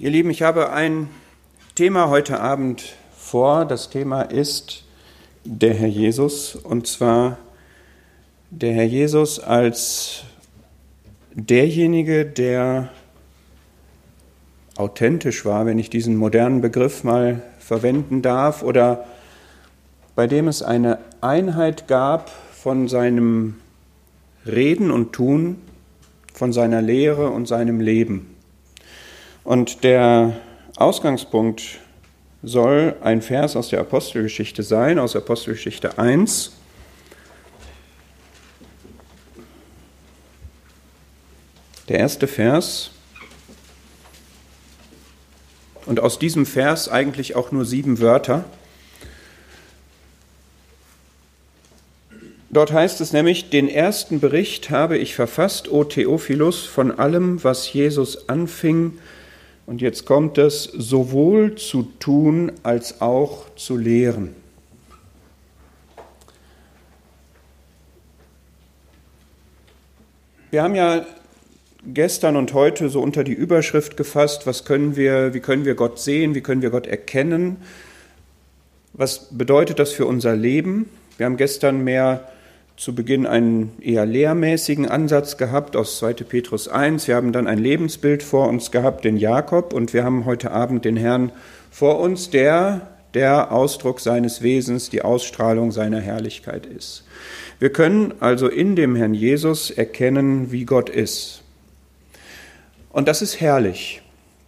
Ihr Lieben, ich habe ein Thema heute Abend vor. Das Thema ist der Herr Jesus und zwar der Herr Jesus als derjenige, der authentisch war, wenn ich diesen modernen Begriff mal verwenden darf, oder bei dem es eine Einheit gab von seinem Reden und Tun, von seiner Lehre und seinem Leben. Und der Ausgangspunkt soll ein Vers aus der Apostelgeschichte sein, aus Apostelgeschichte 1. Der erste Vers. Und aus diesem Vers eigentlich auch nur sieben Wörter. Dort heißt es nämlich, den ersten Bericht habe ich verfasst, O Theophilus, von allem, was Jesus anfing und jetzt kommt es, sowohl zu tun als auch zu lehren. Wir haben ja gestern und heute so unter die Überschrift gefasst, was können wir, wie können wir Gott sehen, wie können wir Gott erkennen? Was bedeutet das für unser Leben? Wir haben gestern mehr zu Beginn einen eher lehrmäßigen Ansatz gehabt aus 2. Petrus 1. Wir haben dann ein Lebensbild vor uns gehabt, den Jakob, und wir haben heute Abend den Herrn vor uns, der der Ausdruck seines Wesens, die Ausstrahlung seiner Herrlichkeit ist. Wir können also in dem Herrn Jesus erkennen, wie Gott ist. Und das ist herrlich.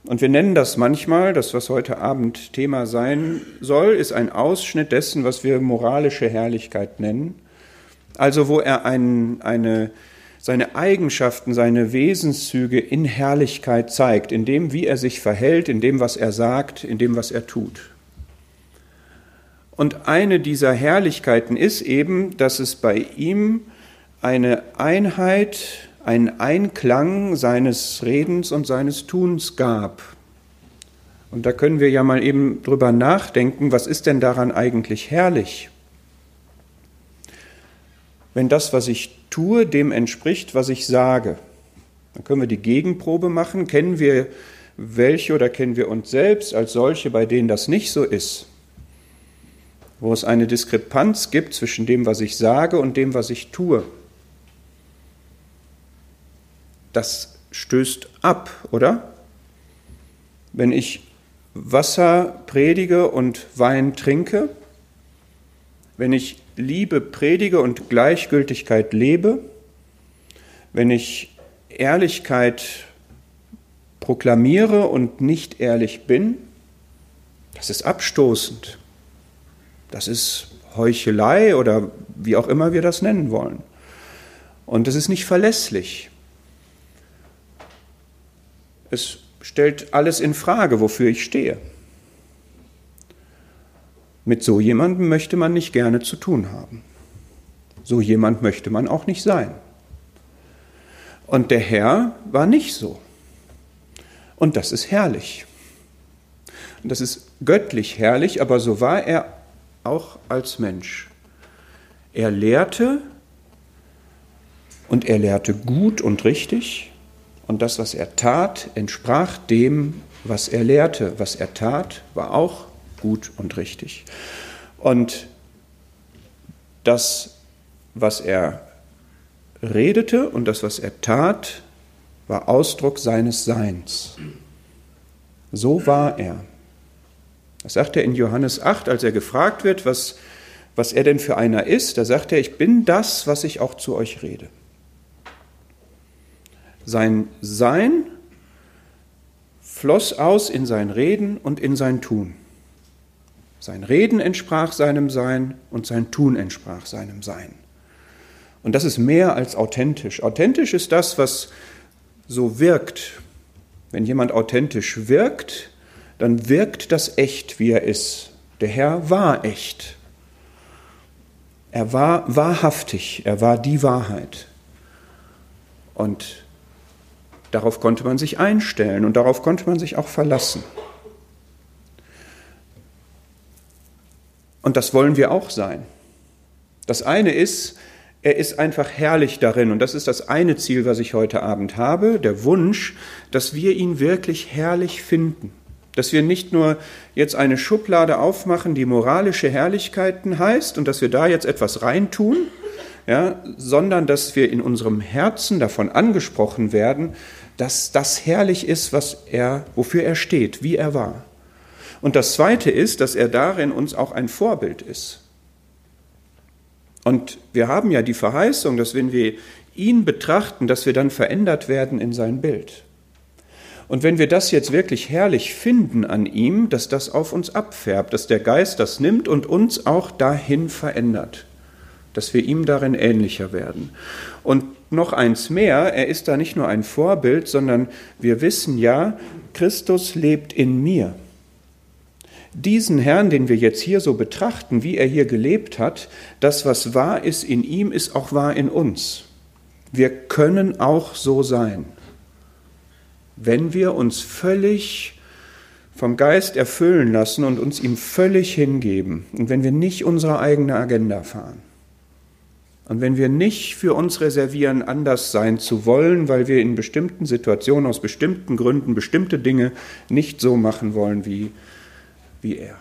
Und wir nennen das manchmal, das was heute Abend Thema sein soll, ist ein Ausschnitt dessen, was wir moralische Herrlichkeit nennen also wo er ein, eine, seine Eigenschaften, seine Wesenszüge in Herrlichkeit zeigt, in dem, wie er sich verhält, in dem, was er sagt, in dem, was er tut. Und eine dieser Herrlichkeiten ist eben, dass es bei ihm eine Einheit, einen Einklang seines Redens und seines Tuns gab. Und da können wir ja mal eben drüber nachdenken, was ist denn daran eigentlich herrlich? Wenn das, was ich tue, dem entspricht, was ich sage. Dann können wir die Gegenprobe machen. Kennen wir welche oder kennen wir uns selbst als solche, bei denen das nicht so ist? Wo es eine Diskrepanz gibt zwischen dem, was ich sage und dem, was ich tue. Das stößt ab, oder? Wenn ich Wasser predige und Wein trinke, wenn ich Liebe predige und Gleichgültigkeit lebe, wenn ich Ehrlichkeit proklamiere und nicht ehrlich bin, das ist abstoßend. Das ist Heuchelei oder wie auch immer wir das nennen wollen. Und es ist nicht verlässlich. Es stellt alles in Frage, wofür ich stehe. Mit so jemandem möchte man nicht gerne zu tun haben. So jemand möchte man auch nicht sein. Und der Herr war nicht so. Und das ist herrlich. Und das ist göttlich herrlich, aber so war er auch als Mensch. Er lehrte und er lehrte gut und richtig und das, was er tat, entsprach dem, was er lehrte. Was er tat, war auch gut und richtig. Und das, was er redete und das, was er tat, war Ausdruck seines Seins. So war er. Das sagt er in Johannes 8, als er gefragt wird, was, was er denn für einer ist. Da sagt er, ich bin das, was ich auch zu euch rede. Sein Sein floss aus in sein Reden und in sein Tun. Sein Reden entsprach seinem Sein und sein Tun entsprach seinem Sein. Und das ist mehr als authentisch. Authentisch ist das, was so wirkt. Wenn jemand authentisch wirkt, dann wirkt das echt, wie er ist. Der Herr war echt. Er war wahrhaftig, er war die Wahrheit. Und darauf konnte man sich einstellen und darauf konnte man sich auch verlassen. Und das wollen wir auch sein. Das eine ist, er ist einfach herrlich darin. Und das ist das eine Ziel, was ich heute Abend habe, der Wunsch, dass wir ihn wirklich herrlich finden. Dass wir nicht nur jetzt eine Schublade aufmachen, die moralische Herrlichkeiten heißt und dass wir da jetzt etwas reintun, ja, sondern dass wir in unserem Herzen davon angesprochen werden, dass das herrlich ist, was er, wofür er steht, wie er war. Und das Zweite ist, dass er darin uns auch ein Vorbild ist. Und wir haben ja die Verheißung, dass wenn wir ihn betrachten, dass wir dann verändert werden in sein Bild. Und wenn wir das jetzt wirklich herrlich finden an ihm, dass das auf uns abfärbt, dass der Geist das nimmt und uns auch dahin verändert, dass wir ihm darin ähnlicher werden. Und noch eins mehr, er ist da nicht nur ein Vorbild, sondern wir wissen ja, Christus lebt in mir. Diesen Herrn, den wir jetzt hier so betrachten, wie er hier gelebt hat, das, was wahr ist in ihm, ist auch wahr in uns. Wir können auch so sein, wenn wir uns völlig vom Geist erfüllen lassen und uns ihm völlig hingeben und wenn wir nicht unsere eigene Agenda fahren. Und wenn wir nicht für uns reservieren, anders sein zu wollen, weil wir in bestimmten Situationen aus bestimmten Gründen bestimmte Dinge nicht so machen wollen wie wie er.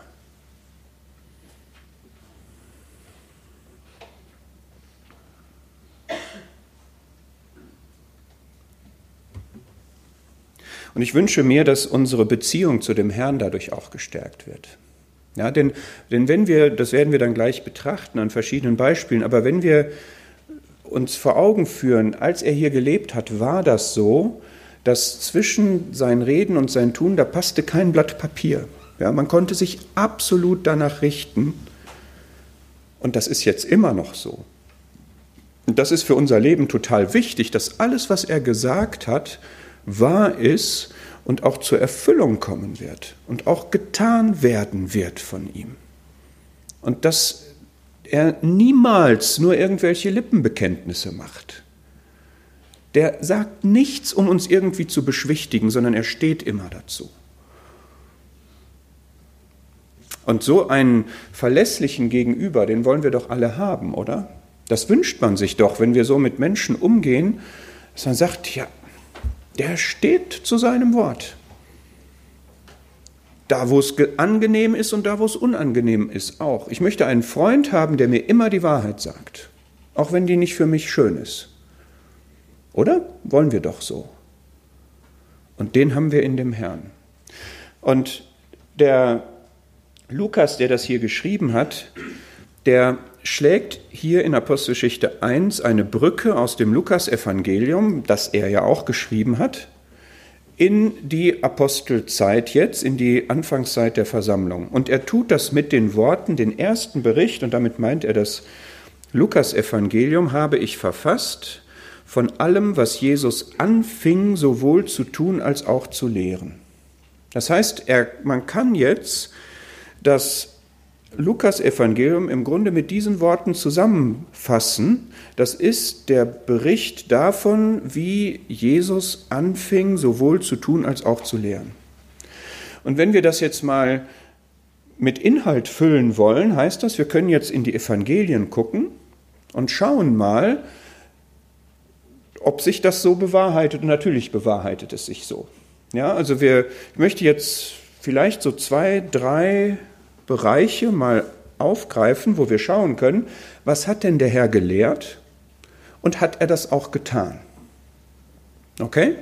Und ich wünsche mir, dass unsere Beziehung zu dem Herrn dadurch auch gestärkt wird. Ja, denn, denn wenn wir, das werden wir dann gleich betrachten an verschiedenen Beispielen, aber wenn wir uns vor Augen führen, als er hier gelebt hat, war das so, dass zwischen sein Reden und sein Tun, da passte kein Blatt Papier. Ja, man konnte sich absolut danach richten. Und das ist jetzt immer noch so. Und das ist für unser Leben total wichtig, dass alles, was er gesagt hat, wahr ist und auch zur Erfüllung kommen wird und auch getan werden wird von ihm. Und dass er niemals nur irgendwelche Lippenbekenntnisse macht. Der sagt nichts, um uns irgendwie zu beschwichtigen, sondern er steht immer dazu. Und so einen verlässlichen Gegenüber, den wollen wir doch alle haben, oder? Das wünscht man sich doch, wenn wir so mit Menschen umgehen, dass man sagt, ja, der steht zu seinem Wort. Da, wo es angenehm ist und da, wo es unangenehm ist, auch. Ich möchte einen Freund haben, der mir immer die Wahrheit sagt, auch wenn die nicht für mich schön ist. Oder? Wollen wir doch so. Und den haben wir in dem Herrn. Und der Lukas, der das hier geschrieben hat, der schlägt hier in Apostelgeschichte 1 eine Brücke aus dem Lukasevangelium, das er ja auch geschrieben hat, in die Apostelzeit jetzt, in die Anfangszeit der Versammlung. Und er tut das mit den Worten, den ersten Bericht, und damit meint er das Lukasevangelium, habe ich verfasst, von allem, was Jesus anfing, sowohl zu tun als auch zu lehren. Das heißt, er, man kann jetzt das Lukas-Evangelium im Grunde mit diesen Worten zusammenfassen. Das ist der Bericht davon, wie Jesus anfing, sowohl zu tun als auch zu lehren. Und wenn wir das jetzt mal mit Inhalt füllen wollen, heißt das, wir können jetzt in die Evangelien gucken und schauen mal, ob sich das so bewahrheitet. Und natürlich bewahrheitet es sich so. Ja, also wir, ich möchte jetzt vielleicht so zwei, drei Bereiche mal aufgreifen, wo wir schauen können, was hat denn der Herr gelehrt und hat er das auch getan? Okay?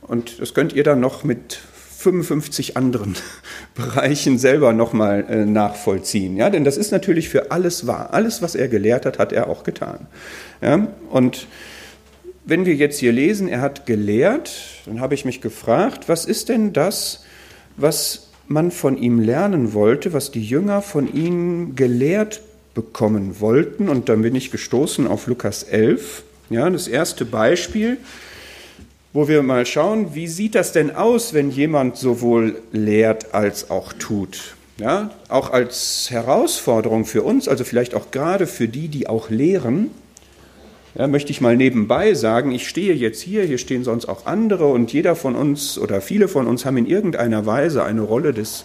Und das könnt ihr dann noch mit 55 anderen Bereichen selber nochmal äh, nachvollziehen. Ja? Denn das ist natürlich für alles wahr. Alles, was er gelehrt hat, hat er auch getan. Ja? Und wenn wir jetzt hier lesen, er hat gelehrt, dann habe ich mich gefragt, was ist denn das, was man von ihm lernen wollte, was die Jünger von ihm gelehrt bekommen wollten. Und dann bin ich gestoßen auf Lukas 11, ja, das erste Beispiel, wo wir mal schauen, wie sieht das denn aus, wenn jemand sowohl lehrt als auch tut. Ja, auch als Herausforderung für uns, also vielleicht auch gerade für die, die auch lehren, ja, möchte ich mal nebenbei sagen, ich stehe jetzt hier, hier stehen sonst auch andere und jeder von uns oder viele von uns haben in irgendeiner Weise eine Rolle des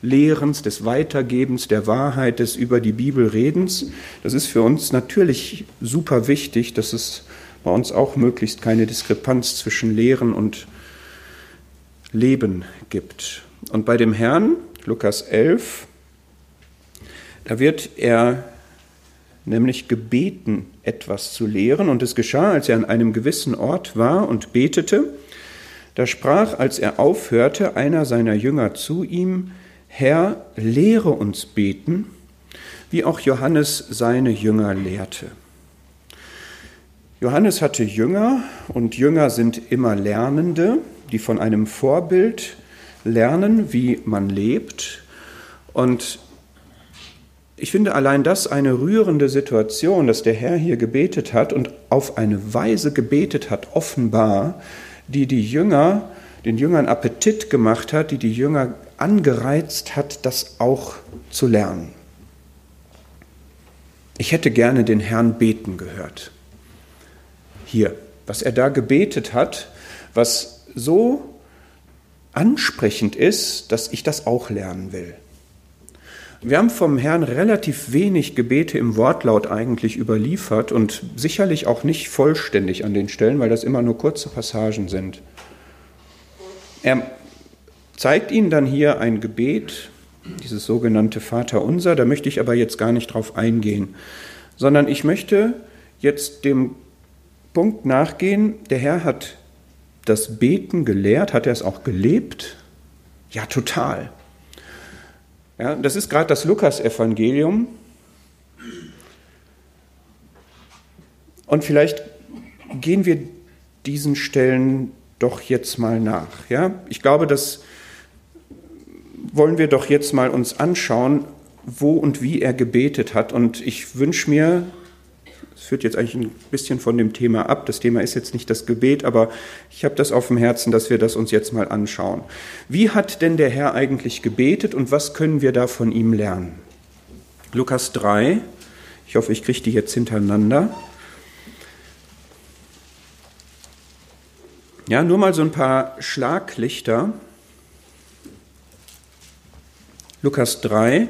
Lehrens, des Weitergebens der Wahrheit, des über die Bibel Redens. Das ist für uns natürlich super wichtig, dass es bei uns auch möglichst keine Diskrepanz zwischen Lehren und Leben gibt. Und bei dem Herrn, Lukas 11, da wird er nämlich gebeten, etwas zu lehren. Und es geschah, als er an einem gewissen Ort war und betete, da sprach, als er aufhörte, einer seiner Jünger zu ihm, Herr, lehre uns beten, wie auch Johannes seine Jünger lehrte. Johannes hatte Jünger und Jünger sind immer Lernende, die von einem Vorbild lernen, wie man lebt. Und ich finde allein das eine rührende Situation, dass der Herr hier gebetet hat und auf eine Weise gebetet hat, offenbar, die die Jünger, den Jüngern Appetit gemacht hat, die die Jünger angereizt hat, das auch zu lernen. Ich hätte gerne den Herrn beten gehört. Hier, was er da gebetet hat, was so ansprechend ist, dass ich das auch lernen will. Wir haben vom Herrn relativ wenig Gebete im Wortlaut eigentlich überliefert und sicherlich auch nicht vollständig an den Stellen, weil das immer nur kurze Passagen sind. Er zeigt ihnen dann hier ein Gebet, dieses sogenannte Vaterunser, da möchte ich aber jetzt gar nicht drauf eingehen, sondern ich möchte jetzt dem Punkt nachgehen, der Herr hat das Beten gelehrt, hat er es auch gelebt? Ja, total. Ja, das ist gerade das Lukas-Evangelium. Und vielleicht gehen wir diesen Stellen doch jetzt mal nach. Ja? Ich glaube, das wollen wir doch jetzt mal uns anschauen, wo und wie er gebetet hat. Und ich wünsche mir, führt jetzt eigentlich ein bisschen von dem Thema ab. Das Thema ist jetzt nicht das Gebet, aber ich habe das auf dem Herzen, dass wir das uns jetzt mal anschauen. Wie hat denn der Herr eigentlich gebetet und was können wir da von ihm lernen? Lukas 3, ich hoffe, ich kriege die jetzt hintereinander. Ja, nur mal so ein paar Schlaglichter. Lukas 3,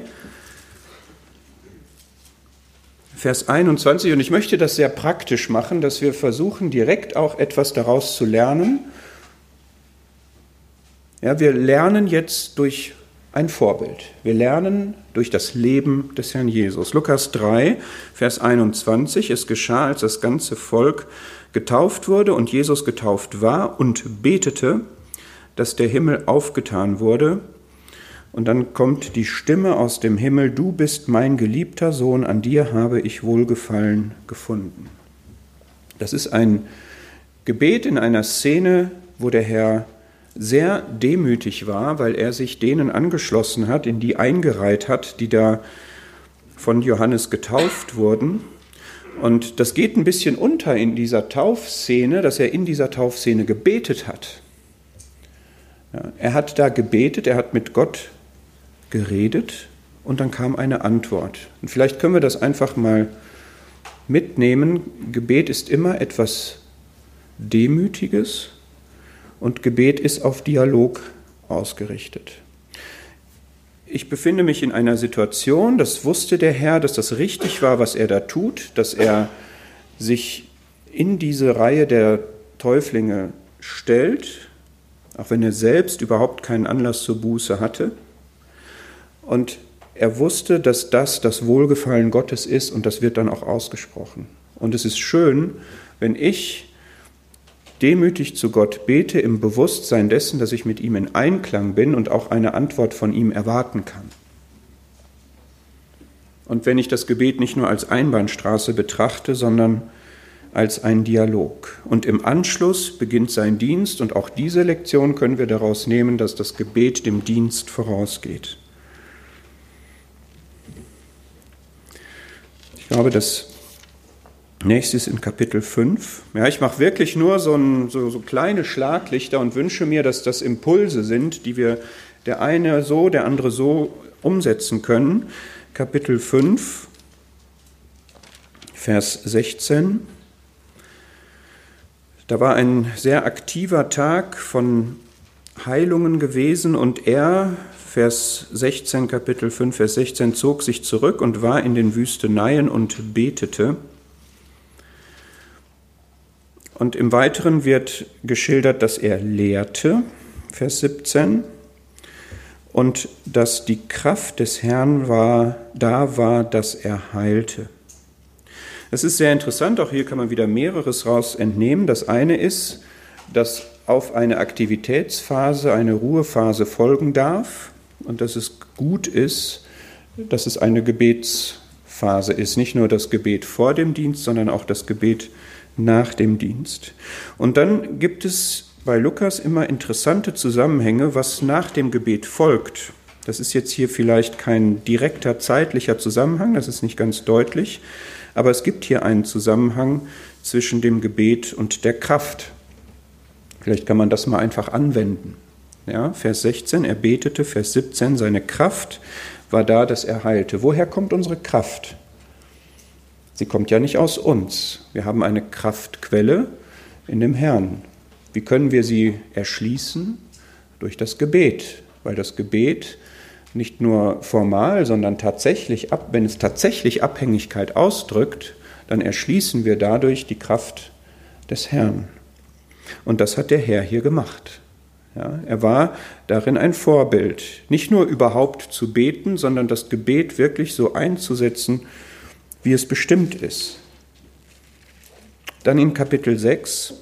Vers 21. Und ich möchte das sehr praktisch machen, dass wir versuchen, direkt auch etwas daraus zu lernen. Ja, wir lernen jetzt durch ein Vorbild. Wir lernen durch das Leben des Herrn Jesus. Lukas 3, Vers 21. Es geschah, als das ganze Volk getauft wurde und Jesus getauft war und betete, dass der Himmel aufgetan wurde und dann kommt die Stimme aus dem Himmel, du bist mein geliebter Sohn, an dir habe ich Wohlgefallen gefunden. Das ist ein Gebet in einer Szene, wo der Herr sehr demütig war, weil er sich denen angeschlossen hat, in die eingereiht hat, die da von Johannes getauft wurden. Und das geht ein bisschen unter in dieser Taufszene, dass er in dieser Taufszene gebetet hat. Er hat da gebetet, er hat mit Gott geredet und dann kam eine Antwort. Und vielleicht können wir das einfach mal mitnehmen. Gebet ist immer etwas Demütiges und Gebet ist auf Dialog ausgerichtet. Ich befinde mich in einer Situation, das wusste der Herr, dass das richtig war, was er da tut, dass er sich in diese Reihe der Täuflinge stellt, auch wenn er selbst überhaupt keinen Anlass zur Buße hatte. Und er wusste, dass das das Wohlgefallen Gottes ist und das wird dann auch ausgesprochen. Und es ist schön, wenn ich demütig zu Gott bete im Bewusstsein dessen, dass ich mit ihm in Einklang bin und auch eine Antwort von ihm erwarten kann. Und wenn ich das Gebet nicht nur als Einbahnstraße betrachte, sondern als einen Dialog. Und im Anschluss beginnt sein Dienst und auch diese Lektion können wir daraus nehmen, dass das Gebet dem Dienst vorausgeht. Ich glaube, das nächste ist in Kapitel 5. Ja, ich mache wirklich nur so, ein, so, so kleine Schlaglichter und wünsche mir, dass das Impulse sind, die wir der eine so, der andere so umsetzen können. Kapitel 5, Vers 16. Da war ein sehr aktiver Tag von Heilungen gewesen und er Vers 16, Kapitel 5, Vers 16, zog sich zurück und war in den Wüsteneien und betete. Und im Weiteren wird geschildert, dass er lehrte, Vers 17, und dass die Kraft des Herrn war, da war, dass er heilte. Es ist sehr interessant, auch hier kann man wieder mehreres raus entnehmen. Das eine ist, dass auf eine Aktivitätsphase eine Ruhephase folgen darf und dass es gut ist, dass es eine Gebetsphase ist. Nicht nur das Gebet vor dem Dienst, sondern auch das Gebet nach dem Dienst. Und dann gibt es bei Lukas immer interessante Zusammenhänge, was nach dem Gebet folgt. Das ist jetzt hier vielleicht kein direkter zeitlicher Zusammenhang, das ist nicht ganz deutlich, aber es gibt hier einen Zusammenhang zwischen dem Gebet und der Kraft. Vielleicht kann man das mal einfach anwenden. Ja, Vers 16, er betete, Vers 17, seine Kraft war da, dass er heilte. Woher kommt unsere Kraft? Sie kommt ja nicht aus uns. Wir haben eine Kraftquelle in dem Herrn. Wie können wir sie erschließen? Durch das Gebet, weil das Gebet nicht nur formal, sondern tatsächlich, wenn es tatsächlich Abhängigkeit ausdrückt, dann erschließen wir dadurch die Kraft des Herrn. Und das hat der Herr hier gemacht. Ja, er war darin ein Vorbild, nicht nur überhaupt zu beten, sondern das Gebet wirklich so einzusetzen, wie es bestimmt ist. Dann in Kapitel 6.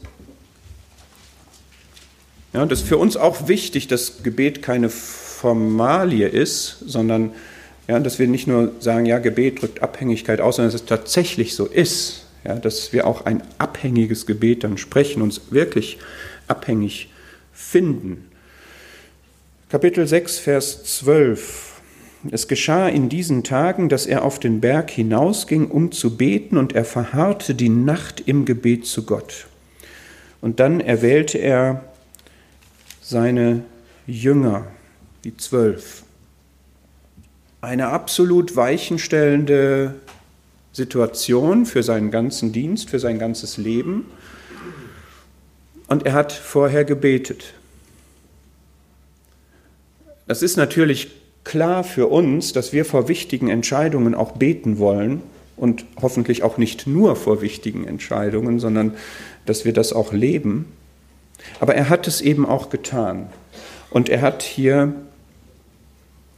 Ja, das ist für uns auch wichtig, dass Gebet keine Formalie ist, sondern ja, dass wir nicht nur sagen, ja, Gebet drückt Abhängigkeit aus, sondern dass es tatsächlich so ist. Ja, dass wir auch ein abhängiges Gebet dann sprechen, uns wirklich abhängig finden. Kapitel 6, Vers 12. Es geschah in diesen Tagen, dass er auf den Berg hinausging, um zu beten, und er verharrte die Nacht im Gebet zu Gott. Und dann erwählte er seine Jünger, die Zwölf. Eine absolut weichenstellende Situation für seinen ganzen Dienst, für sein ganzes Leben. Und er hat vorher gebetet. Das ist natürlich klar für uns, dass wir vor wichtigen Entscheidungen auch beten wollen und hoffentlich auch nicht nur vor wichtigen Entscheidungen, sondern dass wir das auch leben. Aber er hat es eben auch getan. Und er hat hier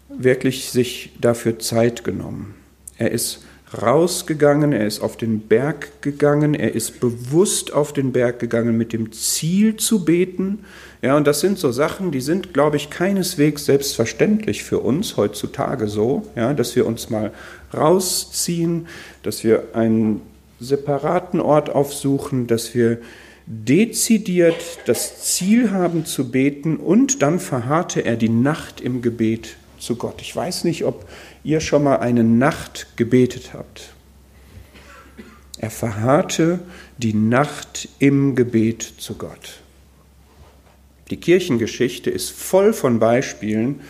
wirklich sich dafür Zeit genommen. Er ist rausgegangen, er ist auf den Berg gegangen, er ist bewusst auf den Berg gegangen mit dem Ziel zu beten. Ja, und das sind so Sachen, die sind, glaube ich, keineswegs selbstverständlich für uns heutzutage so, ja, dass wir uns mal rausziehen, dass wir einen separaten Ort aufsuchen, dass wir dezidiert das Ziel haben zu beten und dann verharrte er die Nacht im Gebet zu Gott. Ich weiß nicht, ob ihr schon mal eine Nacht gebetet habt. Er verharrte die Nacht im Gebet zu Gott. Die Kirchengeschichte ist voll von Beispielen,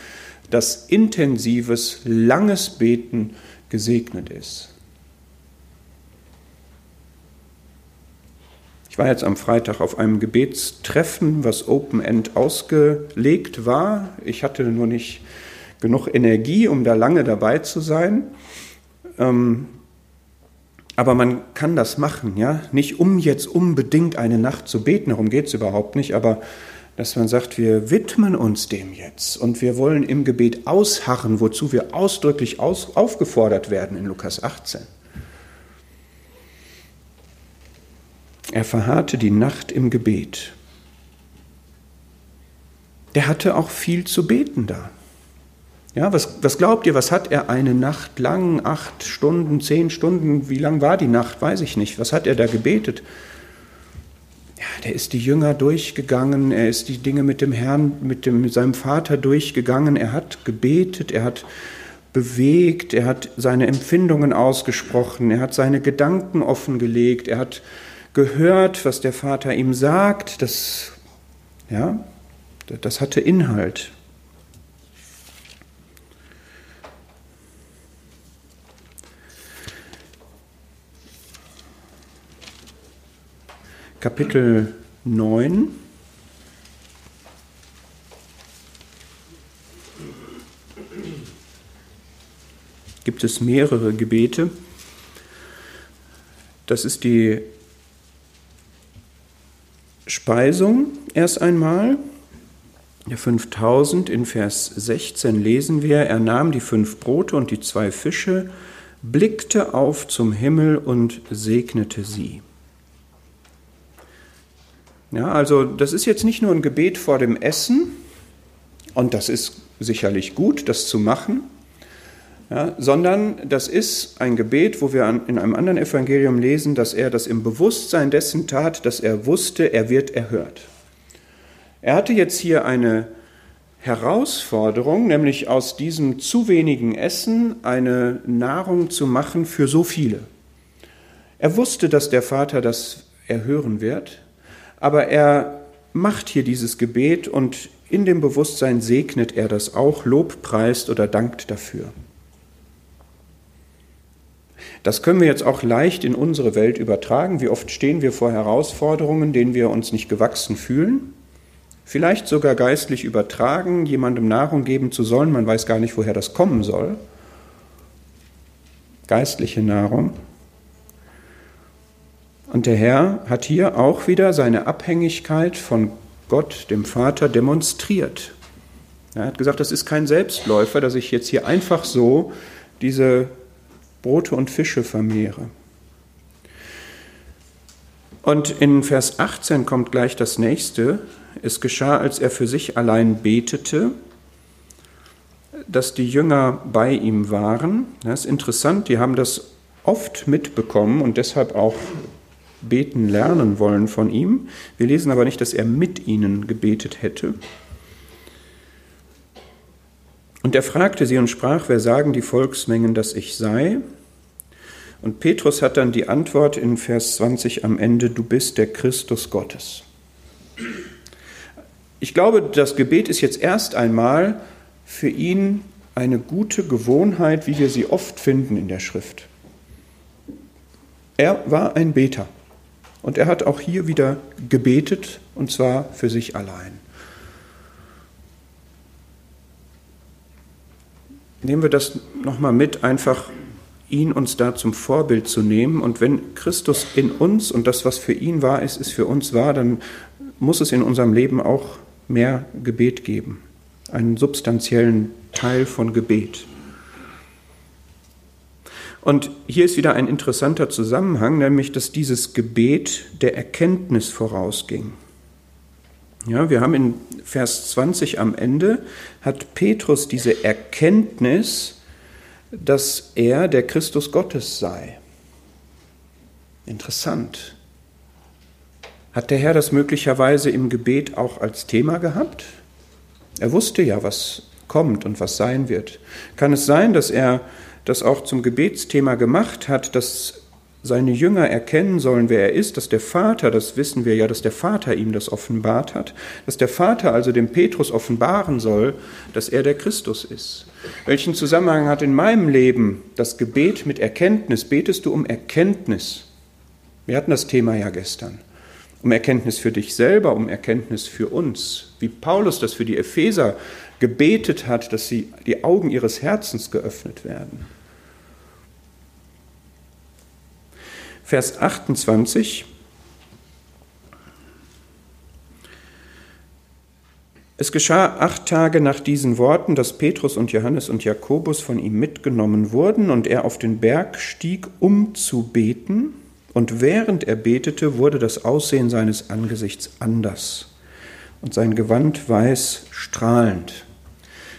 dass intensives, langes Beten gesegnet ist. Ich war jetzt am Freitag auf einem Gebetstreffen, was Open End ausgelegt war. Ich hatte nur nicht genug Energie, um da lange dabei zu sein. Ähm, aber man kann das machen, ja. Nicht um jetzt unbedingt eine Nacht zu beten, darum geht es überhaupt nicht, aber dass man sagt, wir widmen uns dem jetzt und wir wollen im Gebet ausharren, wozu wir ausdrücklich aus, aufgefordert werden in Lukas 18. Er verharrte die Nacht im Gebet. Der hatte auch viel zu beten da. Ja, was, was glaubt ihr, was hat er eine Nacht lang, acht Stunden, zehn Stunden, wie lang war die Nacht, weiß ich nicht. Was hat er da gebetet? Ja, der ist die Jünger durchgegangen, er ist die Dinge mit dem Herrn, mit, dem, mit seinem Vater durchgegangen, er hat gebetet, er hat bewegt, er hat seine Empfindungen ausgesprochen, er hat seine Gedanken offengelegt, er hat gehört, was der Vater ihm sagt, das, ja, das hatte Inhalt. Kapitel 9. gibt es mehrere Gebete. Das ist die Speisung erst einmal. Der 5000 in Vers 16 lesen wir, er nahm die fünf Brote und die zwei Fische, blickte auf zum Himmel und segnete sie. Ja, also das ist jetzt nicht nur ein Gebet vor dem Essen, und das ist sicherlich gut, das zu machen, ja, sondern das ist ein Gebet, wo wir in einem anderen Evangelium lesen, dass er das im Bewusstsein dessen tat, dass er wusste, er wird erhört. Er hatte jetzt hier eine Herausforderung, nämlich aus diesem zu wenigen Essen eine Nahrung zu machen für so viele. Er wusste, dass der Vater das erhören wird, aber er macht hier dieses Gebet und in dem Bewusstsein segnet er das auch, lobpreist oder dankt dafür. Das können wir jetzt auch leicht in unsere Welt übertragen. Wie oft stehen wir vor Herausforderungen, denen wir uns nicht gewachsen fühlen? Vielleicht sogar geistlich übertragen, jemandem Nahrung geben zu sollen, man weiß gar nicht, woher das kommen soll. Geistliche Nahrung. Und der Herr hat hier auch wieder seine Abhängigkeit von Gott, dem Vater, demonstriert. Er hat gesagt, das ist kein Selbstläufer, dass ich jetzt hier einfach so diese Brote und Fische vermehre. Und in Vers 18 kommt gleich das nächste. Es geschah, als er für sich allein betete, dass die Jünger bei ihm waren. Das ist interessant, die haben das oft mitbekommen und deshalb auch beten lernen wollen von ihm. Wir lesen aber nicht, dass er mit ihnen gebetet hätte. Und er fragte sie und sprach, wer sagen die Volksmengen, dass ich sei? Und Petrus hat dann die Antwort in Vers 20 am Ende, du bist der Christus Gottes. Ich glaube, das Gebet ist jetzt erst einmal für ihn eine gute Gewohnheit, wie wir sie oft finden in der Schrift. Er war ein Beter und er hat auch hier wieder gebetet und zwar für sich allein. Nehmen wir das nochmal mit, einfach ihn uns da zum Vorbild zu nehmen. Und wenn Christus in uns und das, was für ihn wahr ist, ist für uns wahr, dann muss es in unserem Leben auch mehr Gebet geben, einen substanziellen Teil von Gebet. Und hier ist wieder ein interessanter Zusammenhang, nämlich dass dieses Gebet der Erkenntnis vorausging. Ja, wir haben in Vers 20 am Ende, hat Petrus diese Erkenntnis, dass er der Christus Gottes sei. Interessant. Hat der Herr das möglicherweise im Gebet auch als Thema gehabt? Er wusste ja, was kommt und was sein wird. Kann es sein, dass er das auch zum Gebetsthema gemacht hat, dass seine Jünger erkennen sollen, wer er ist, dass der Vater, das wissen wir ja, dass der Vater ihm das offenbart hat, dass der Vater also dem Petrus offenbaren soll, dass er der Christus ist. Welchen Zusammenhang hat in meinem Leben das Gebet mit Erkenntnis? Betest du um Erkenntnis? Wir hatten das Thema ja gestern. Um Erkenntnis für dich selber, um Erkenntnis für uns. Wie Paulus das für die Epheser gebetet hat, dass sie die Augen ihres Herzens geöffnet werden. Vers 28. Es geschah acht Tage nach diesen Worten, dass Petrus und Johannes und Jakobus von ihm mitgenommen wurden und er auf den Berg stieg, um zu beten. Und während er betete, wurde das Aussehen seines Angesichts anders und sein Gewand weiß strahlend.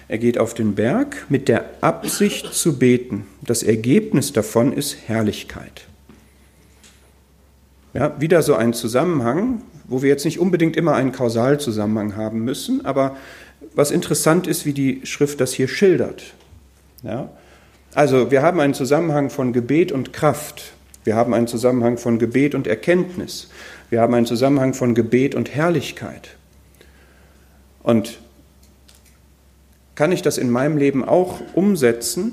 Er geht auf den Berg mit der Absicht zu beten. Das Ergebnis davon ist Herrlichkeit. Ja, wieder so ein Zusammenhang, wo wir jetzt nicht unbedingt immer einen Kausalzusammenhang haben müssen, aber was interessant ist, wie die Schrift das hier schildert. Ja? Also wir haben einen Zusammenhang von Gebet und Kraft. Wir haben einen Zusammenhang von Gebet und Erkenntnis. Wir haben einen Zusammenhang von Gebet und Herrlichkeit. Und kann ich das in meinem Leben auch umsetzen,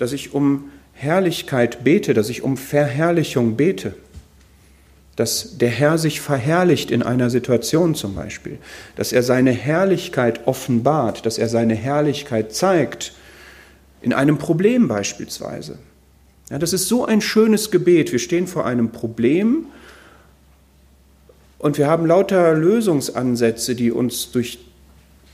dass ich um Herrlichkeit bete, dass ich um Verherrlichung bete? dass der Herr sich verherrlicht in einer Situation zum Beispiel, dass er seine Herrlichkeit offenbart, dass er seine Herrlichkeit zeigt, in einem Problem beispielsweise. Ja, das ist so ein schönes Gebet. Wir stehen vor einem Problem und wir haben lauter Lösungsansätze, die uns durch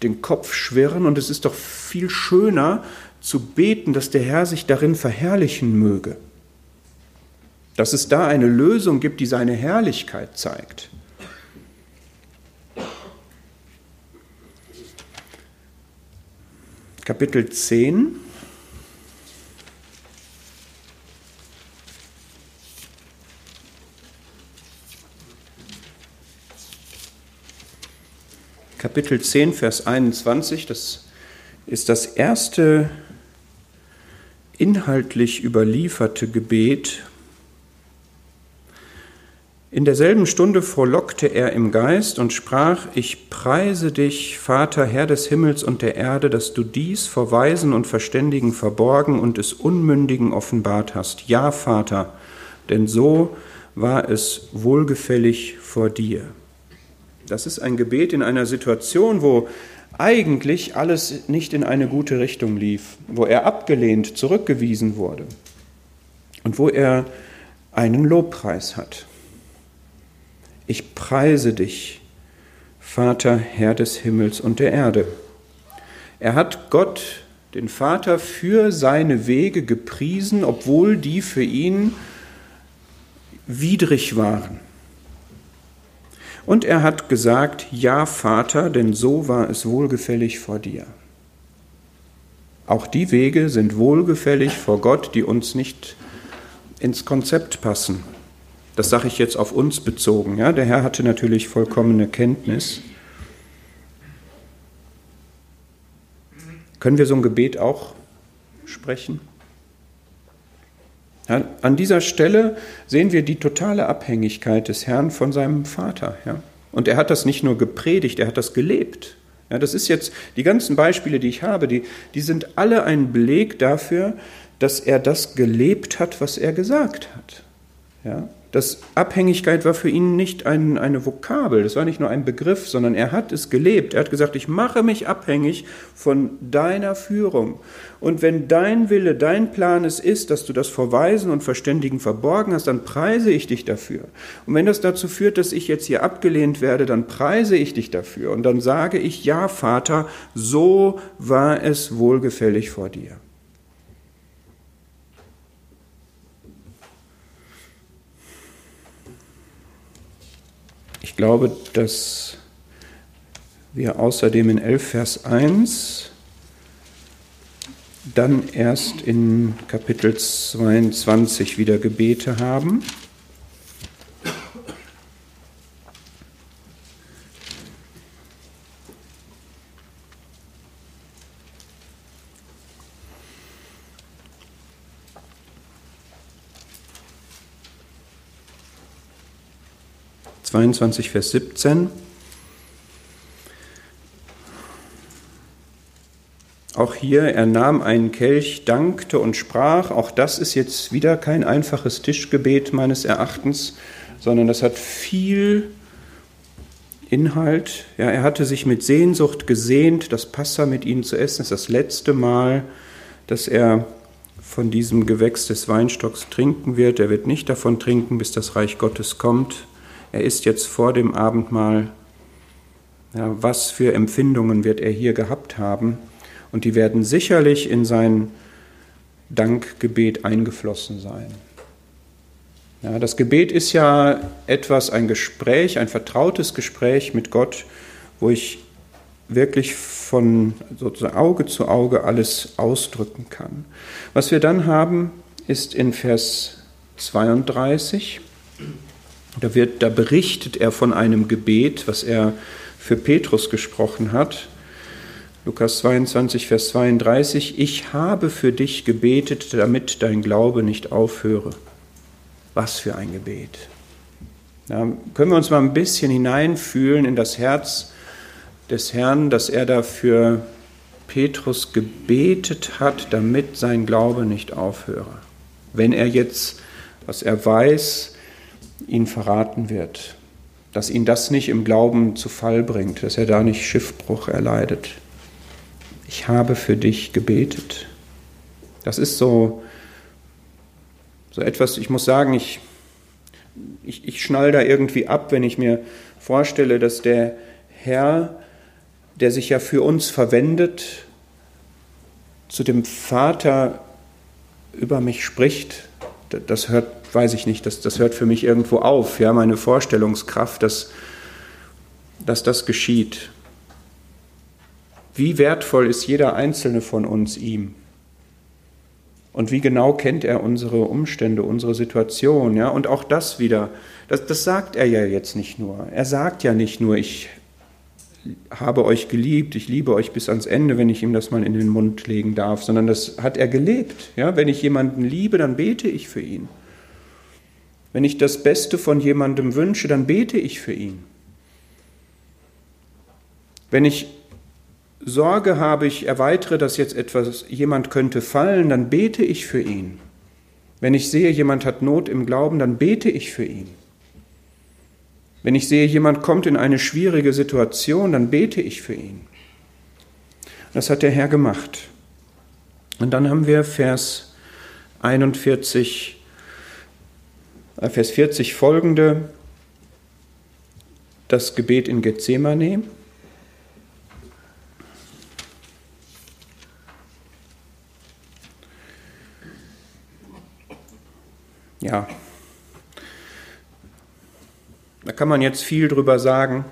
den Kopf schwirren. Und es ist doch viel schöner zu beten, dass der Herr sich darin verherrlichen möge. Dass es da eine Lösung gibt, die seine Herrlichkeit zeigt. Kapitel 10. Kapitel 10, Vers 21, das ist das erste inhaltlich überlieferte Gebet. In derselben Stunde frohlockte er im Geist und sprach, ich preise dich, Vater, Herr des Himmels und der Erde, dass du dies vor Weisen und Verständigen verborgen und des Unmündigen offenbart hast. Ja, Vater, denn so war es wohlgefällig vor dir. Das ist ein Gebet in einer Situation, wo eigentlich alles nicht in eine gute Richtung lief, wo er abgelehnt, zurückgewiesen wurde und wo er einen Lobpreis hat. Ich preise dich, Vater, Herr des Himmels und der Erde. Er hat Gott, den Vater, für seine Wege gepriesen, obwohl die für ihn widrig waren. Und er hat gesagt, ja Vater, denn so war es wohlgefällig vor dir. Auch die Wege sind wohlgefällig vor Gott, die uns nicht ins Konzept passen. Das sage ich jetzt auf uns bezogen. Ja? Der Herr hatte natürlich vollkommene Kenntnis. Können wir so ein Gebet auch sprechen? An dieser Stelle sehen wir die totale Abhängigkeit des Herrn von seinem Vater. Ja? Und er hat das nicht nur gepredigt, er hat das gelebt. Ja, das ist jetzt, die ganzen Beispiele, die ich habe, die, die sind alle ein Beleg dafür, dass er das gelebt hat, was er gesagt hat. Ja? Das Abhängigkeit war für ihn nicht ein, eine Vokabel, das war nicht nur ein Begriff, sondern er hat es gelebt. Er hat gesagt, ich mache mich abhängig von deiner Führung. Und wenn dein Wille, dein Plan es ist, dass du das vor Weisen und Verständigen verborgen hast, dann preise ich dich dafür. Und wenn das dazu führt, dass ich jetzt hier abgelehnt werde, dann preise ich dich dafür. Und dann sage ich, ja, Vater, so war es wohlgefällig vor dir. Ich glaube, dass wir außerdem in 11 Vers 1 dann erst in Kapitel 22 wieder Gebete haben. 22, Vers 17. Auch hier, er nahm einen Kelch, dankte und sprach. Auch das ist jetzt wieder kein einfaches Tischgebet meines Erachtens, sondern das hat viel Inhalt. Ja, er hatte sich mit Sehnsucht gesehnt, das Passa mit ihnen zu essen. Das ist das letzte Mal, dass er von diesem Gewächs des Weinstocks trinken wird. Er wird nicht davon trinken, bis das Reich Gottes kommt. Er ist jetzt vor dem Abendmahl. Ja, was für Empfindungen wird er hier gehabt haben? Und die werden sicherlich in sein Dankgebet eingeflossen sein. Ja, das Gebet ist ja etwas, ein Gespräch, ein vertrautes Gespräch mit Gott, wo ich wirklich von sozusagen Auge zu Auge alles ausdrücken kann. Was wir dann haben, ist in Vers 32. Da, wird, da berichtet er von einem Gebet, was er für Petrus gesprochen hat. Lukas 22, Vers 32, ich habe für dich gebetet, damit dein Glaube nicht aufhöre. Was für ein Gebet. Da können wir uns mal ein bisschen hineinfühlen in das Herz des Herrn, dass er dafür Petrus gebetet hat, damit sein Glaube nicht aufhöre. Wenn er jetzt, was er weiß, ihn verraten wird, dass ihn das nicht im Glauben zu Fall bringt, dass er da nicht Schiffbruch erleidet. Ich habe für dich gebetet. Das ist so, so etwas, ich muss sagen, ich, ich, ich schnall da irgendwie ab, wenn ich mir vorstelle, dass der Herr, der sich ja für uns verwendet, zu dem Vater über mich spricht, das hört, weiß ich nicht, das, das hört für mich irgendwo auf, ja, meine Vorstellungskraft, dass, dass das geschieht. Wie wertvoll ist jeder einzelne von uns ihm? Und wie genau kennt er unsere Umstände, unsere Situation? Ja? Und auch das wieder, das, das sagt er ja jetzt nicht nur. Er sagt ja nicht nur, ich habe euch geliebt, ich liebe euch bis ans Ende, wenn ich ihm das mal in den Mund legen darf, sondern das hat er gelebt. Ja? Wenn ich jemanden liebe, dann bete ich für ihn. Wenn ich das Beste von jemandem wünsche, dann bete ich für ihn. Wenn ich Sorge habe, ich erweitere, dass jetzt etwas, jemand könnte fallen, dann bete ich für ihn. Wenn ich sehe, jemand hat Not im Glauben, dann bete ich für ihn. Wenn ich sehe, jemand kommt in eine schwierige Situation, dann bete ich für ihn. Das hat der Herr gemacht. Und dann haben wir Vers 41, äh, Vers 40 folgende, das Gebet in Gethsemane. Ja, da kann man jetzt viel drüber sagen.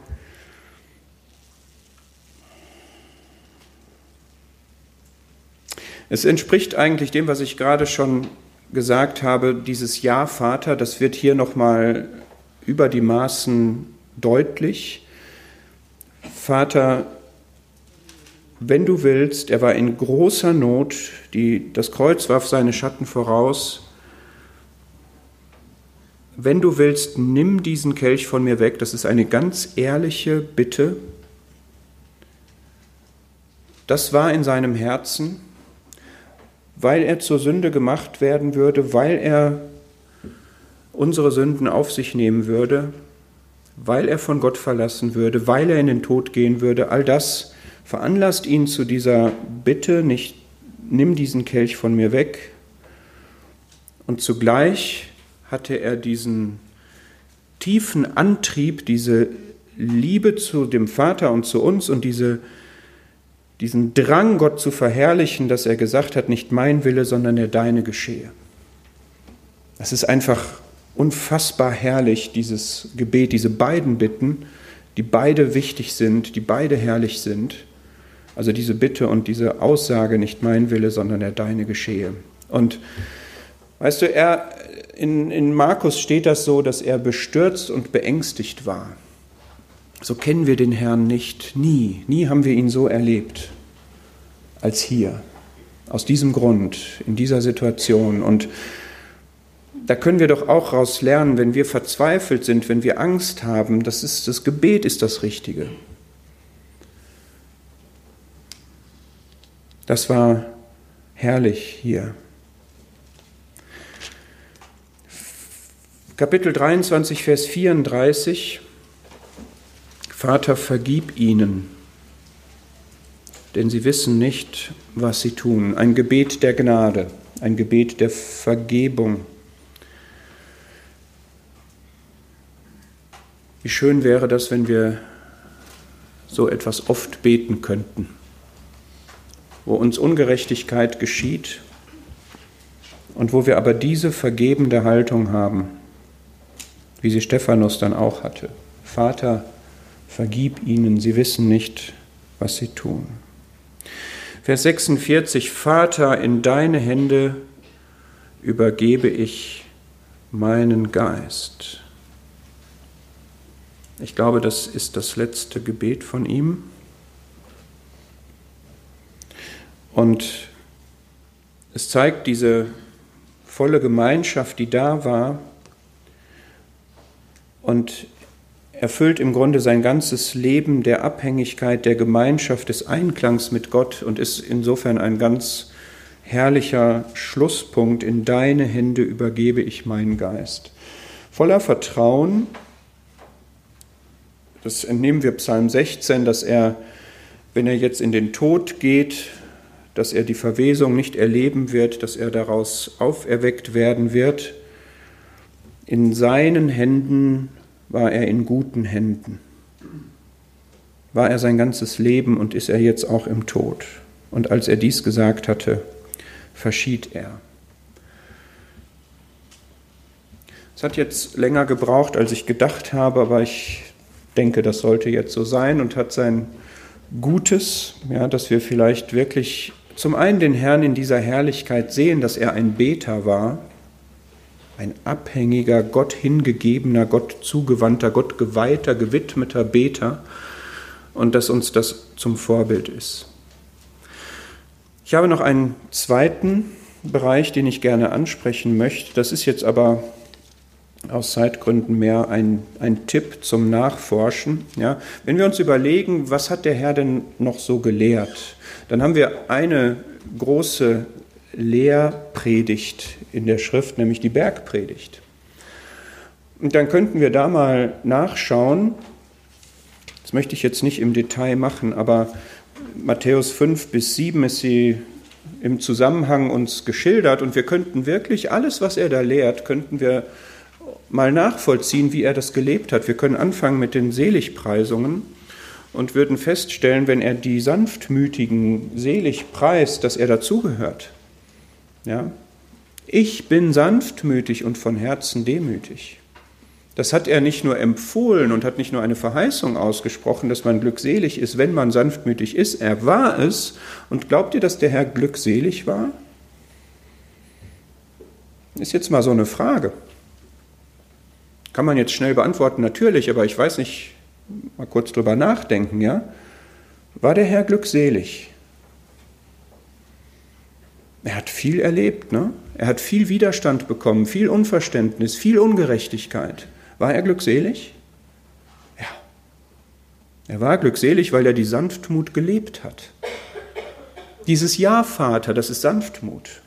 Es entspricht eigentlich dem, was ich gerade schon gesagt habe, dieses Ja, Vater, das wird hier nochmal über die Maßen deutlich. Vater, wenn du willst, er war in großer Not, die, das Kreuz warf seine Schatten voraus, wenn du willst, nimm diesen Kelch von mir weg. Das ist eine ganz ehrliche Bitte. Das war in seinem Herzen, weil er zur Sünde gemacht werden würde, weil er unsere Sünden auf sich nehmen würde, weil er von Gott verlassen würde, weil er in den Tod gehen würde. All das veranlasst ihn zu dieser Bitte, nicht nimm diesen Kelch von mir weg. Und zugleich hatte er diesen tiefen Antrieb, diese Liebe zu dem Vater und zu uns und diese, diesen Drang, Gott zu verherrlichen, dass er gesagt hat, nicht mein Wille, sondern der deine geschehe. Es ist einfach unfassbar herrlich, dieses Gebet, diese beiden Bitten, die beide wichtig sind, die beide herrlich sind. Also diese Bitte und diese Aussage, nicht mein Wille, sondern der deine geschehe. Und weißt du, er, in, in Markus steht das so, dass er bestürzt und beängstigt war. So kennen wir den Herrn nicht, nie, nie haben wir ihn so erlebt als hier. Aus diesem Grund, in dieser Situation. Und da können wir doch auch raus lernen, wenn wir verzweifelt sind, wenn wir Angst haben, das, ist, das Gebet ist das Richtige. Das war herrlich hier. Kapitel 23, Vers 34. Vater, vergib ihnen, denn sie wissen nicht, was sie tun. Ein Gebet der Gnade, ein Gebet der Vergebung. Wie schön wäre das, wenn wir so etwas oft beten könnten, wo uns Ungerechtigkeit geschieht und wo wir aber diese vergebende Haltung haben wie sie Stephanus dann auch hatte. Vater, vergib ihnen, sie wissen nicht, was sie tun. Vers 46, Vater, in deine Hände übergebe ich meinen Geist. Ich glaube, das ist das letzte Gebet von ihm. Und es zeigt diese volle Gemeinschaft, die da war, und erfüllt im Grunde sein ganzes Leben der Abhängigkeit, der Gemeinschaft, des Einklangs mit Gott und ist insofern ein ganz herrlicher Schlusspunkt. In deine Hände übergebe ich meinen Geist. Voller Vertrauen, das entnehmen wir Psalm 16, dass er, wenn er jetzt in den Tod geht, dass er die Verwesung nicht erleben wird, dass er daraus auferweckt werden wird. In seinen Händen war er in guten Händen. War er sein ganzes Leben und ist er jetzt auch im Tod. Und als er dies gesagt hatte, verschied er. Es hat jetzt länger gebraucht, als ich gedacht habe, aber ich denke, das sollte jetzt so sein und hat sein Gutes, ja, dass wir vielleicht wirklich zum einen den Herrn in dieser Herrlichkeit sehen, dass er ein Beter war, ein abhängiger, Gott hingegebener, Gott zugewandter, Gott geweihter, gewidmeter Beter und dass uns das zum Vorbild ist. Ich habe noch einen zweiten Bereich, den ich gerne ansprechen möchte. Das ist jetzt aber aus Zeitgründen mehr ein, ein Tipp zum Nachforschen. Ja, wenn wir uns überlegen, was hat der Herr denn noch so gelehrt, dann haben wir eine große Lehrpredigt in der Schrift, nämlich die Bergpredigt. Und dann könnten wir da mal nachschauen. Das möchte ich jetzt nicht im Detail machen, aber Matthäus 5 bis 7 ist sie im Zusammenhang uns geschildert und wir könnten wirklich alles, was er da lehrt, könnten wir mal nachvollziehen, wie er das gelebt hat. Wir können anfangen mit den Seligpreisungen und würden feststellen, wenn er die Sanftmütigen selig preist, dass er dazugehört. Ja? Ich bin sanftmütig und von Herzen demütig. Das hat er nicht nur empfohlen und hat nicht nur eine Verheißung ausgesprochen, dass man glückselig ist, wenn man sanftmütig ist. Er war es. Und glaubt ihr, dass der Herr glückselig war? Ist jetzt mal so eine Frage. Kann man jetzt schnell beantworten, natürlich, aber ich weiß nicht, mal kurz drüber nachdenken, ja? War der Herr glückselig? Er hat viel erlebt, ne? Er hat viel Widerstand bekommen, viel Unverständnis, viel Ungerechtigkeit. War er glückselig? Ja. Er war glückselig, weil er die Sanftmut gelebt hat. Dieses Ja, Vater, das ist Sanftmut.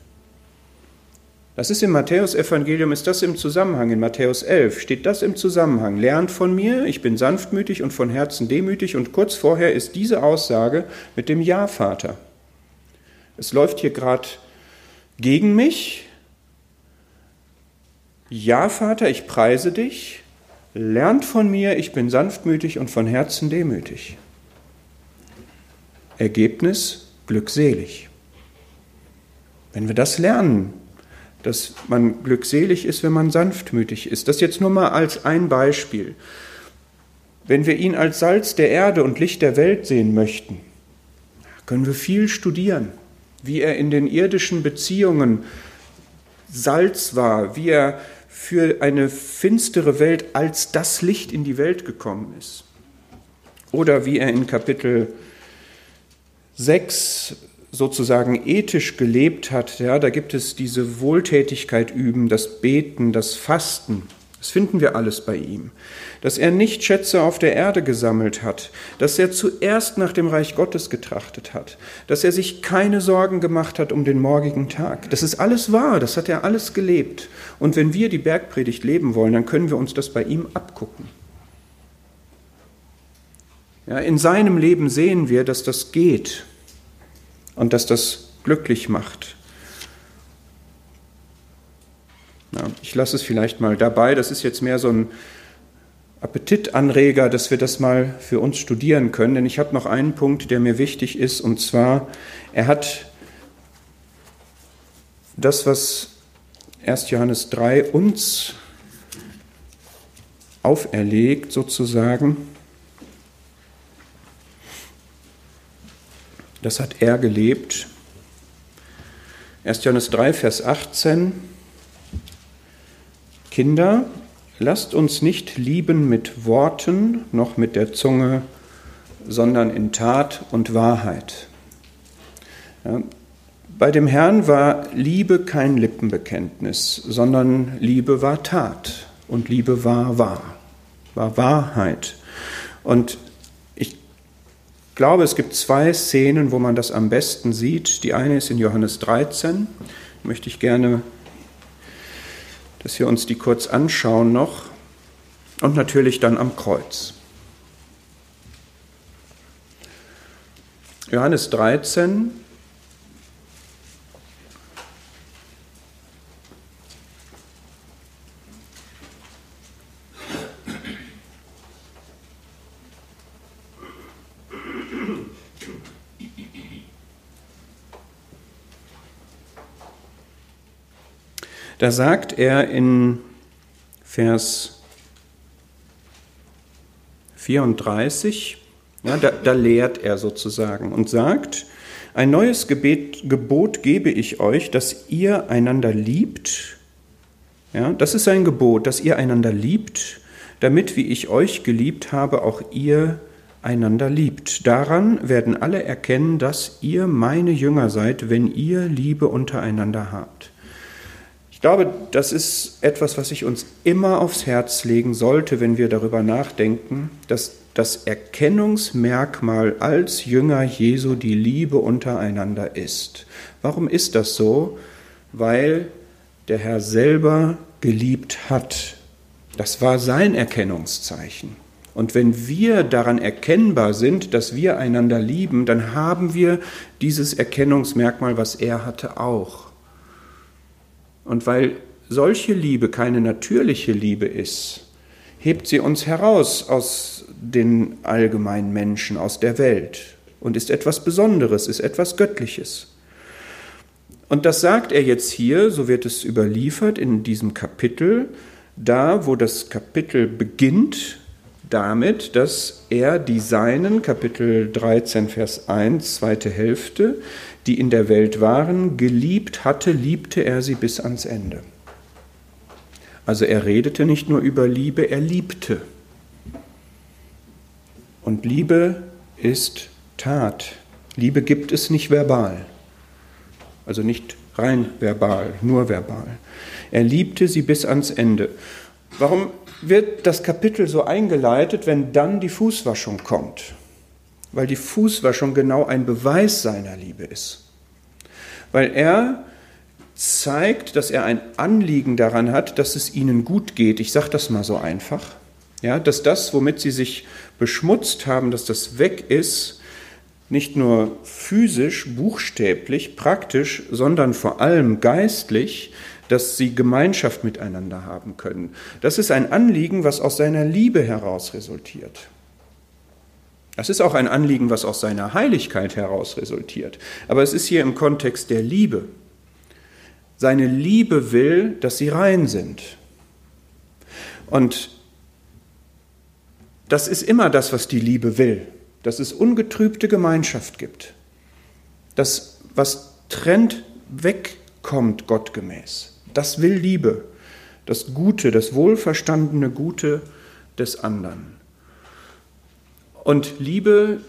Das ist im Matthäusevangelium, ist das im Zusammenhang, in Matthäus 11 steht das im Zusammenhang. Lernt von mir, ich bin sanftmütig und von Herzen demütig und kurz vorher ist diese Aussage mit dem Ja, Vater. Es läuft hier gerade gegen mich. Ja, Vater, ich preise dich. Lernt von mir, ich bin sanftmütig und von Herzen demütig. Ergebnis glückselig. Wenn wir das lernen, dass man glückselig ist, wenn man sanftmütig ist. Das jetzt nur mal als ein Beispiel. Wenn wir ihn als Salz der Erde und Licht der Welt sehen möchten, können wir viel studieren, wie er in den irdischen Beziehungen Salz war, wie er für eine finstere Welt als das Licht in die Welt gekommen ist. Oder wie er in Kapitel 6 sozusagen ethisch gelebt hat, ja, da gibt es diese Wohltätigkeit üben, das Beten, das Fasten. Das finden wir alles bei ihm. Dass er nicht Schätze auf der Erde gesammelt hat, dass er zuerst nach dem Reich Gottes getrachtet hat, dass er sich keine Sorgen gemacht hat um den morgigen Tag. Das ist alles wahr, das hat er alles gelebt. Und wenn wir die Bergpredigt leben wollen, dann können wir uns das bei ihm abgucken. Ja, in seinem Leben sehen wir, dass das geht und dass das glücklich macht. Ja, ich lasse es vielleicht mal dabei. Das ist jetzt mehr so ein Appetitanreger, dass wir das mal für uns studieren können. Denn ich habe noch einen Punkt, der mir wichtig ist, und zwar, er hat das, was 1. Johannes 3 uns auferlegt, sozusagen, Das hat er gelebt. 1. Johannes 3, Vers 18. Kinder, lasst uns nicht lieben mit Worten noch mit der Zunge, sondern in Tat und Wahrheit. Ja, bei dem Herrn war Liebe kein Lippenbekenntnis, sondern Liebe war Tat und Liebe war wahr, war Wahrheit. Und glaube, es gibt zwei Szenen, wo man das am besten sieht. Die eine ist in Johannes 13. Da möchte ich gerne, dass wir uns die kurz anschauen noch. Und natürlich dann am Kreuz. Johannes 13, Da sagt er in Vers 34, ja, da, da lehrt er sozusagen und sagt, ein neues Gebet, Gebot gebe ich euch, dass ihr einander liebt. Ja, das ist ein Gebot, dass ihr einander liebt, damit, wie ich euch geliebt habe, auch ihr einander liebt. Daran werden alle erkennen, dass ihr meine Jünger seid, wenn ihr Liebe untereinander habt. Ich glaube, das ist etwas, was sich uns immer aufs Herz legen sollte, wenn wir darüber nachdenken, dass das Erkennungsmerkmal als Jünger Jesu die Liebe untereinander ist. Warum ist das so? Weil der Herr selber geliebt hat. Das war sein Erkennungszeichen. Und wenn wir daran erkennbar sind, dass wir einander lieben, dann haben wir dieses Erkennungsmerkmal, was er hatte, auch. Und weil solche Liebe keine natürliche Liebe ist, hebt sie uns heraus aus den allgemeinen Menschen, aus der Welt und ist etwas Besonderes, ist etwas Göttliches. Und das sagt er jetzt hier, so wird es überliefert in diesem Kapitel, da wo das Kapitel beginnt damit, dass er die Seinen, Kapitel 13, Vers 1, zweite Hälfte, die in der Welt waren, geliebt hatte, liebte er sie bis ans Ende. Also er redete nicht nur über Liebe, er liebte. Und Liebe ist Tat. Liebe gibt es nicht verbal. Also nicht rein verbal, nur verbal. Er liebte sie bis ans Ende. Warum wird das Kapitel so eingeleitet, wenn dann die Fußwaschung kommt? Weil die Fußwaschung genau ein Beweis seiner Liebe ist. Weil er zeigt, dass er ein Anliegen daran hat, dass es ihnen gut geht. Ich sage das mal so einfach. Ja, dass das, womit sie sich beschmutzt haben, dass das weg ist, nicht nur physisch, buchstäblich, praktisch, sondern vor allem geistlich, dass sie Gemeinschaft miteinander haben können. Das ist ein Anliegen, was aus seiner Liebe heraus resultiert. Das ist auch ein Anliegen, was aus seiner Heiligkeit heraus resultiert. Aber es ist hier im Kontext der Liebe. Seine Liebe will, dass sie rein sind. Und das ist immer das, was die Liebe will, dass es ungetrübte Gemeinschaft gibt. Das, was trennt, wegkommt gottgemäß. Das will Liebe, das Gute, das wohlverstandene Gute des anderen. Und Liebe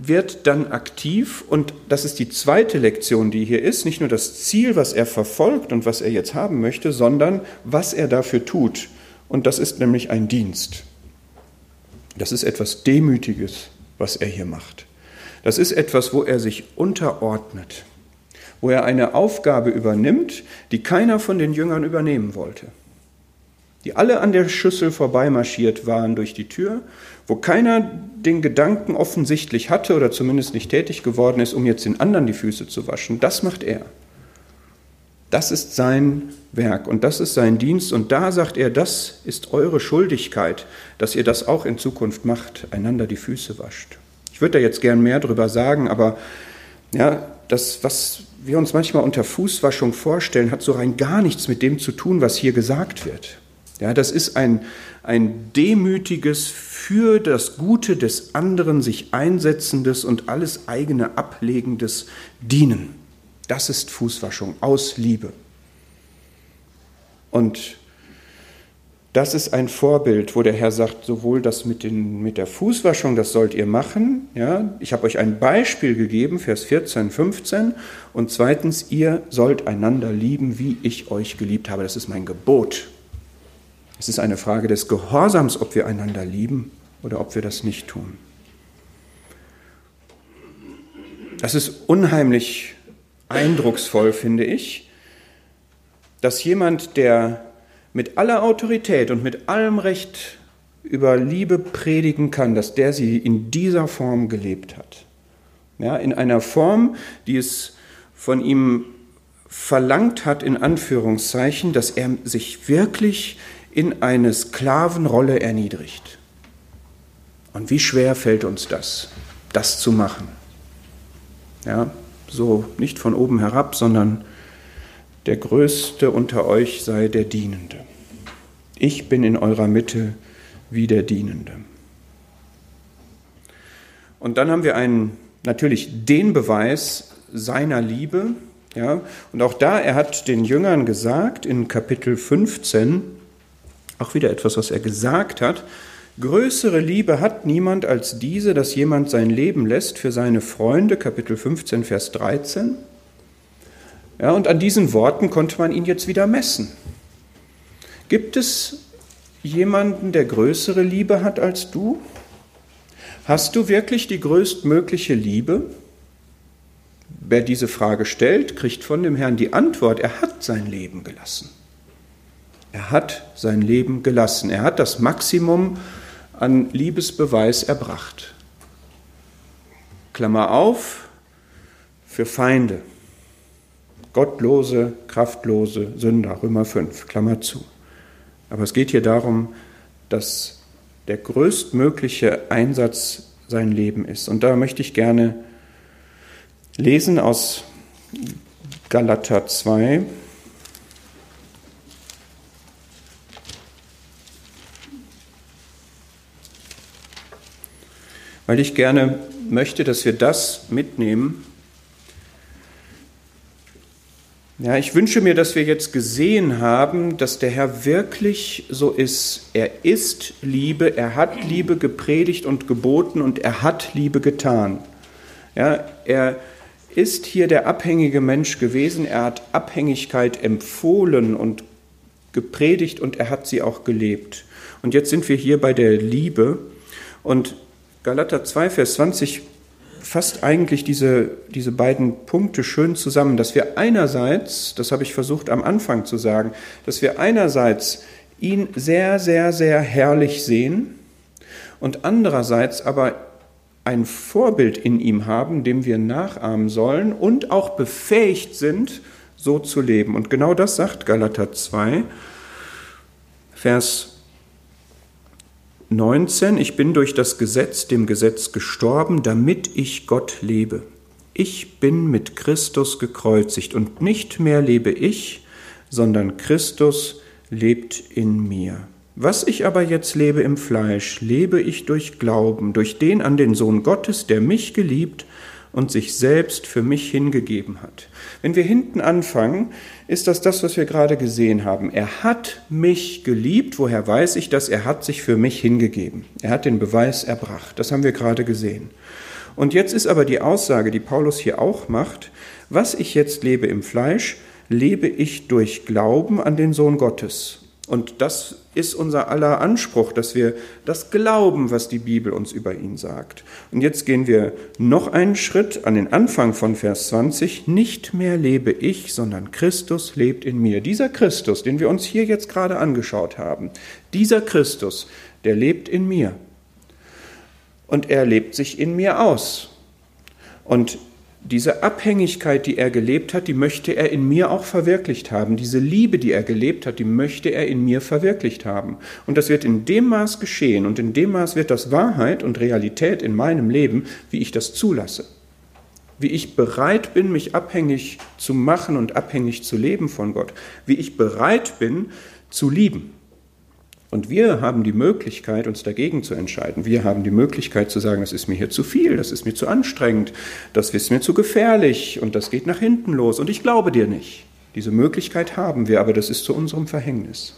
wird dann aktiv und das ist die zweite Lektion, die hier ist, nicht nur das Ziel, was er verfolgt und was er jetzt haben möchte, sondern was er dafür tut. Und das ist nämlich ein Dienst. Das ist etwas Demütiges, was er hier macht. Das ist etwas, wo er sich unterordnet, wo er eine Aufgabe übernimmt, die keiner von den Jüngern übernehmen wollte die alle an der Schüssel vorbeimarschiert waren durch die Tür, wo keiner den Gedanken offensichtlich hatte oder zumindest nicht tätig geworden ist, um jetzt den anderen die Füße zu waschen. Das macht er. Das ist sein Werk und das ist sein Dienst und da sagt er, das ist eure Schuldigkeit, dass ihr das auch in Zukunft macht, einander die Füße wascht. Ich würde da jetzt gern mehr drüber sagen, aber ja, das, was wir uns manchmal unter Fußwaschung vorstellen, hat so rein gar nichts mit dem zu tun, was hier gesagt wird. Ja, das ist ein, ein demütiges, für das Gute des anderen sich einsetzendes und alles eigene ablegendes Dienen. Das ist Fußwaschung aus Liebe. Und das ist ein Vorbild, wo der Herr sagt, sowohl das mit, den, mit der Fußwaschung, das sollt ihr machen. Ja, ich habe euch ein Beispiel gegeben, Vers 14, 15. Und zweitens, ihr sollt einander lieben, wie ich euch geliebt habe. Das ist mein Gebot. Es ist eine Frage des Gehorsams, ob wir einander lieben oder ob wir das nicht tun. Das ist unheimlich eindrucksvoll, finde ich, dass jemand, der mit aller Autorität und mit allem Recht über Liebe predigen kann, dass der sie in dieser Form gelebt hat. Ja, in einer Form, die es von ihm verlangt hat, in Anführungszeichen, dass er sich wirklich in eine Sklavenrolle erniedrigt. Und wie schwer fällt uns das, das zu machen? Ja, so nicht von oben herab, sondern der Größte unter euch sei der Dienende. Ich bin in eurer Mitte wie der Dienende. Und dann haben wir einen, natürlich den Beweis seiner Liebe. Ja, und auch da, er hat den Jüngern gesagt in Kapitel 15, auch wieder etwas, was er gesagt hat, Größere Liebe hat niemand als diese, dass jemand sein Leben lässt für seine Freunde, Kapitel 15, Vers 13. Ja, und an diesen Worten konnte man ihn jetzt wieder messen. Gibt es jemanden, der größere Liebe hat als du? Hast du wirklich die größtmögliche Liebe? Wer diese Frage stellt, kriegt von dem Herrn die Antwort, er hat sein Leben gelassen. Er hat sein Leben gelassen. Er hat das Maximum an Liebesbeweis erbracht. Klammer auf, für Feinde, gottlose, kraftlose Sünder, Römer 5, Klammer zu. Aber es geht hier darum, dass der größtmögliche Einsatz sein Leben ist. Und da möchte ich gerne lesen aus Galater 2, weil ich gerne möchte, dass wir das mitnehmen. Ja, ich wünsche mir, dass wir jetzt gesehen haben, dass der Herr wirklich so ist. Er ist Liebe, er hat Liebe gepredigt und geboten und er hat Liebe getan. Ja, er ist hier der abhängige Mensch gewesen, er hat Abhängigkeit empfohlen und gepredigt und er hat sie auch gelebt. Und jetzt sind wir hier bei der Liebe und Galater 2, Vers 20 fasst eigentlich diese, diese beiden Punkte schön zusammen, dass wir einerseits, das habe ich versucht am Anfang zu sagen, dass wir einerseits ihn sehr, sehr, sehr herrlich sehen und andererseits aber ein Vorbild in ihm haben, dem wir nachahmen sollen und auch befähigt sind, so zu leben. Und genau das sagt Galater 2, Vers 19, ich bin durch das Gesetz dem Gesetz gestorben, damit ich Gott lebe. Ich bin mit Christus gekreuzigt und nicht mehr lebe ich, sondern Christus lebt in mir. Was ich aber jetzt lebe im Fleisch, lebe ich durch Glauben, durch den an den Sohn Gottes, der mich geliebt und sich selbst für mich hingegeben hat. Wenn wir hinten anfangen, ist das das, was wir gerade gesehen haben. Er hat mich geliebt. Woher weiß ich das? Er hat sich für mich hingegeben. Er hat den Beweis erbracht. Das haben wir gerade gesehen. Und jetzt ist aber die Aussage, die Paulus hier auch macht, was ich jetzt lebe im Fleisch, lebe ich durch Glauben an den Sohn Gottes. Und das ist unser aller Anspruch, dass wir das glauben, was die Bibel uns über ihn sagt. Und jetzt gehen wir noch einen Schritt an den Anfang von Vers 20. Nicht mehr lebe ich, sondern Christus lebt in mir. Dieser Christus, den wir uns hier jetzt gerade angeschaut haben, dieser Christus, der lebt in mir. Und er lebt sich in mir aus. Und diese Abhängigkeit, die er gelebt hat, die möchte er in mir auch verwirklicht haben. Diese Liebe, die er gelebt hat, die möchte er in mir verwirklicht haben. Und das wird in dem Maß geschehen und in dem Maß wird das Wahrheit und Realität in meinem Leben, wie ich das zulasse. Wie ich bereit bin, mich abhängig zu machen und abhängig zu leben von Gott. Wie ich bereit bin, zu lieben. Und wir haben die Möglichkeit, uns dagegen zu entscheiden. Wir haben die Möglichkeit zu sagen, das ist mir hier zu viel, das ist mir zu anstrengend, das ist mir zu gefährlich und das geht nach hinten los und ich glaube dir nicht. Diese Möglichkeit haben wir, aber das ist zu unserem Verhängnis.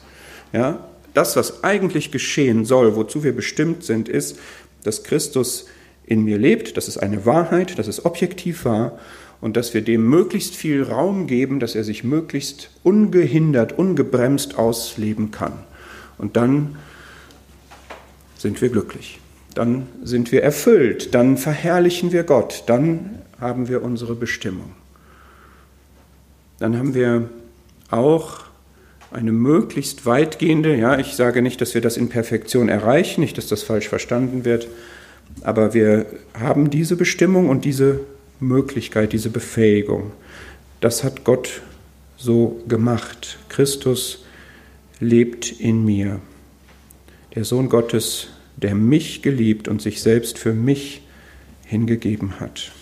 Ja? Das, was eigentlich geschehen soll, wozu wir bestimmt sind, ist, dass Christus in mir lebt, das ist eine Wahrheit, dass es objektiv war und dass wir dem möglichst viel Raum geben, dass er sich möglichst ungehindert, ungebremst ausleben kann. Und dann sind wir glücklich. Dann sind wir erfüllt. Dann verherrlichen wir Gott. Dann haben wir unsere Bestimmung. Dann haben wir auch eine möglichst weitgehende, ja, ich sage nicht, dass wir das in Perfektion erreichen, nicht, dass das falsch verstanden wird, aber wir haben diese Bestimmung und diese Möglichkeit, diese Befähigung. Das hat Gott so gemacht. Christus lebt in mir. Der Sohn Gottes, der mich geliebt und sich selbst für mich hingegeben hat.